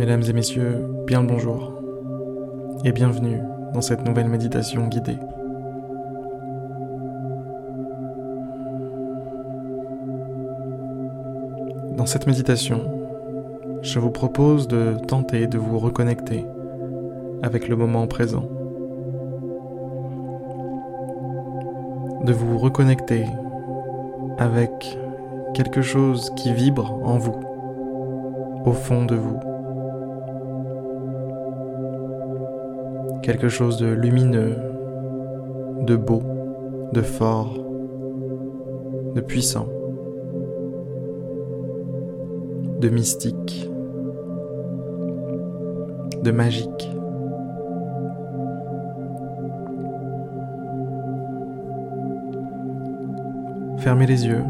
Mesdames et messieurs, bien le bonjour et bienvenue dans cette nouvelle méditation guidée. Dans cette méditation, je vous propose de tenter de vous reconnecter avec le moment présent. De vous reconnecter avec quelque chose qui vibre en vous, au fond de vous. Quelque chose de lumineux, de beau, de fort, de puissant, de mystique, de magique. Fermez les yeux.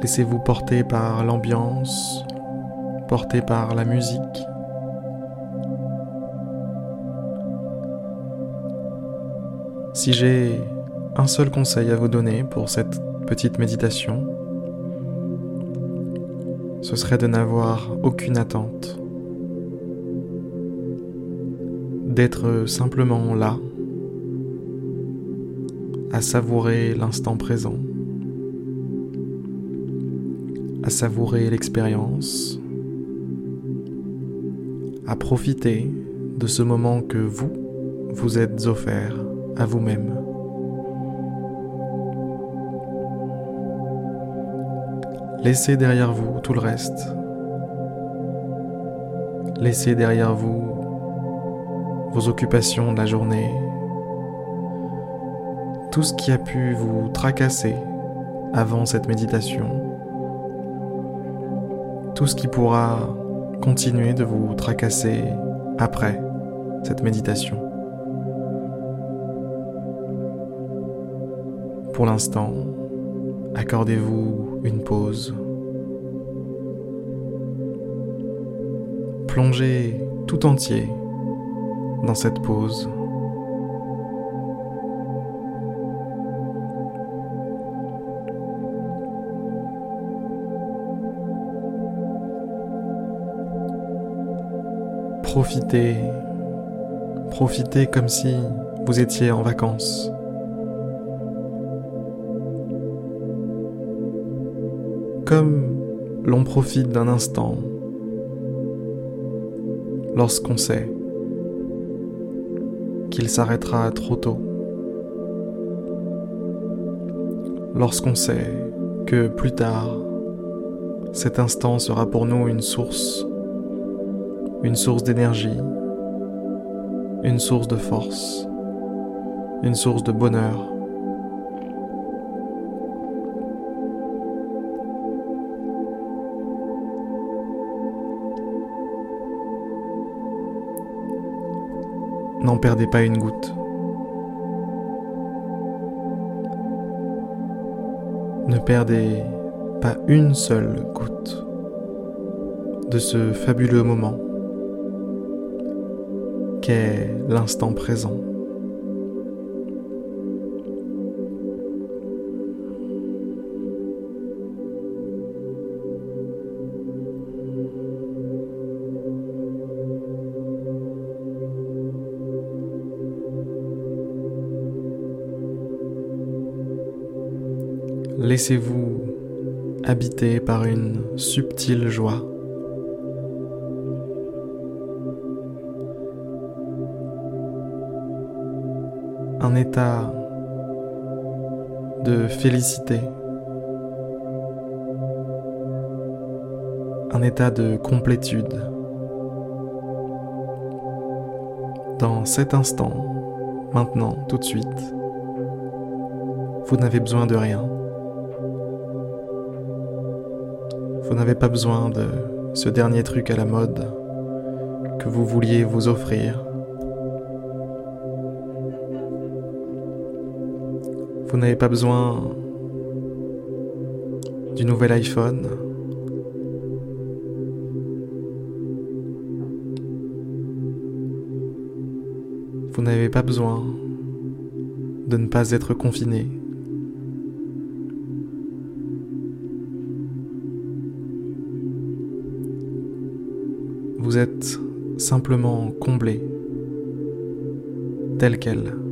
Laissez-vous porter par l'ambiance, porté par la musique. Si j'ai un seul conseil à vous donner pour cette petite méditation, ce serait de n'avoir aucune attente, d'être simplement là, à savourer l'instant présent, à savourer l'expérience, à profiter de ce moment que vous vous êtes offert à vous-même. Laissez derrière vous tout le reste. Laissez derrière vous vos occupations de la journée, tout ce qui a pu vous tracasser avant cette méditation, tout ce qui pourra continuez de vous tracasser après cette méditation. Pour l'instant, accordez-vous une pause. Plongez tout entier dans cette pause. Profitez, profitez comme si vous étiez en vacances. Comme l'on profite d'un instant lorsqu'on sait qu'il s'arrêtera trop tôt. Lorsqu'on sait que plus tard, cet instant sera pour nous une source une source d'énergie, une source de force, une source de bonheur. N'en perdez pas une goutte. Ne perdez pas une seule goutte de ce fabuleux moment qu'est l'instant présent. Laissez-vous habiter par une subtile joie. Un état de félicité, un état de complétude. Dans cet instant, maintenant, tout de suite, vous n'avez besoin de rien. Vous n'avez pas besoin de ce dernier truc à la mode que vous vouliez vous offrir Vous n'avez pas besoin du nouvel iPhone. Vous n'avez pas besoin de ne pas être confiné. Vous êtes simplement comblé, tel quel.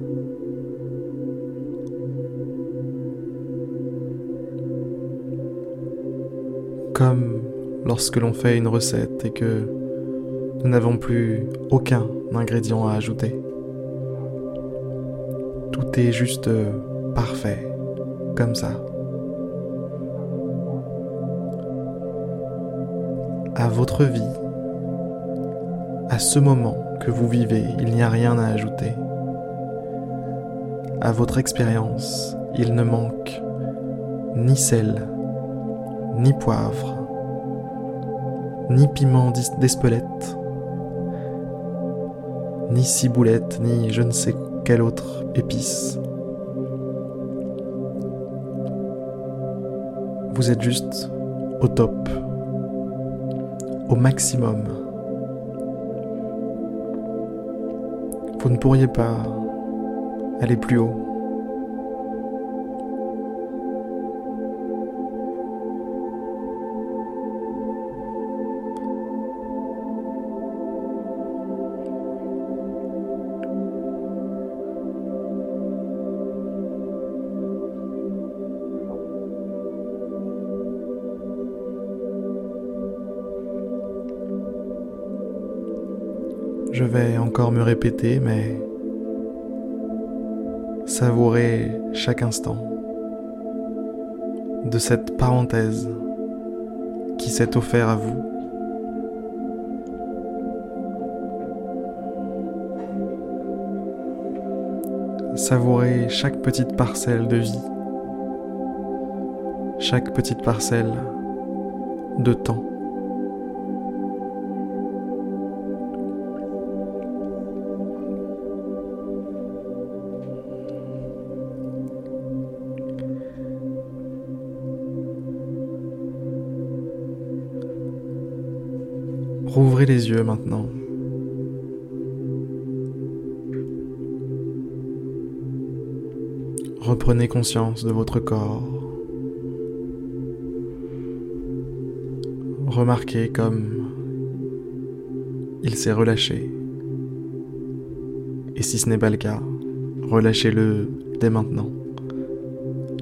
Comme lorsque l'on fait une recette et que nous n'avons plus aucun ingrédient à ajouter. Tout est juste parfait, comme ça. À votre vie, à ce moment que vous vivez, il n'y a rien à ajouter. À votre expérience, il ne manque ni sel, ni poivre, ni piment d'Espelette, ni ciboulette, ni je ne sais quelle autre épice. Vous êtes juste au top, au maximum. Vous ne pourriez pas aller plus haut. Je vais encore me répéter, mais savourez chaque instant de cette parenthèse qui s'est offert à vous. Savourez chaque petite parcelle de vie, chaque petite parcelle de temps. Les yeux maintenant. Reprenez conscience de votre corps. Remarquez comme il s'est relâché. Et si ce n'est pas le cas, relâchez-le dès maintenant.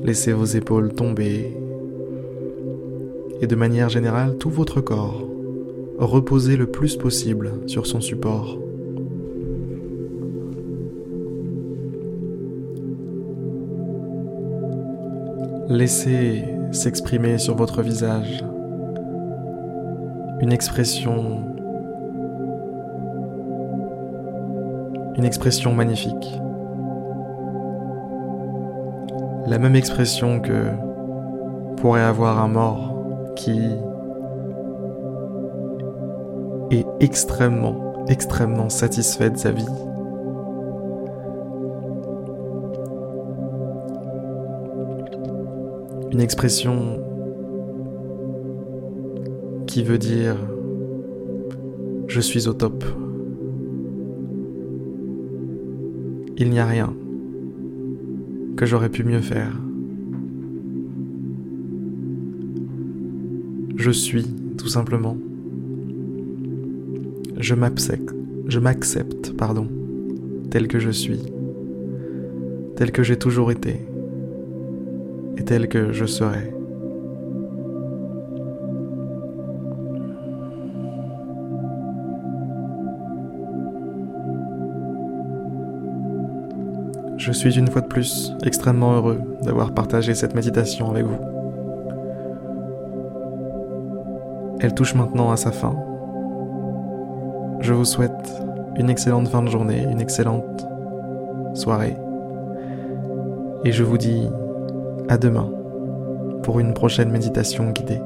Laissez vos épaules tomber. Et de manière générale, tout votre corps reposer le plus possible sur son support. Laissez s'exprimer sur votre visage une expression une expression magnifique. La même expression que pourrait avoir un mort qui est extrêmement, extrêmement satisfait de sa vie. Une expression qui veut dire je suis au top. Il n'y a rien que j'aurais pu mieux faire. Je suis, tout simplement je m'accepte, je m'accepte, pardon, tel que je suis, tel que j'ai toujours été, et tel que je serai. Je suis une fois de plus extrêmement heureux d'avoir partagé cette méditation avec vous. Elle touche maintenant à sa fin je vous souhaite une excellente fin de journée, une excellente soirée. Et je vous dis à demain pour une prochaine méditation guidée.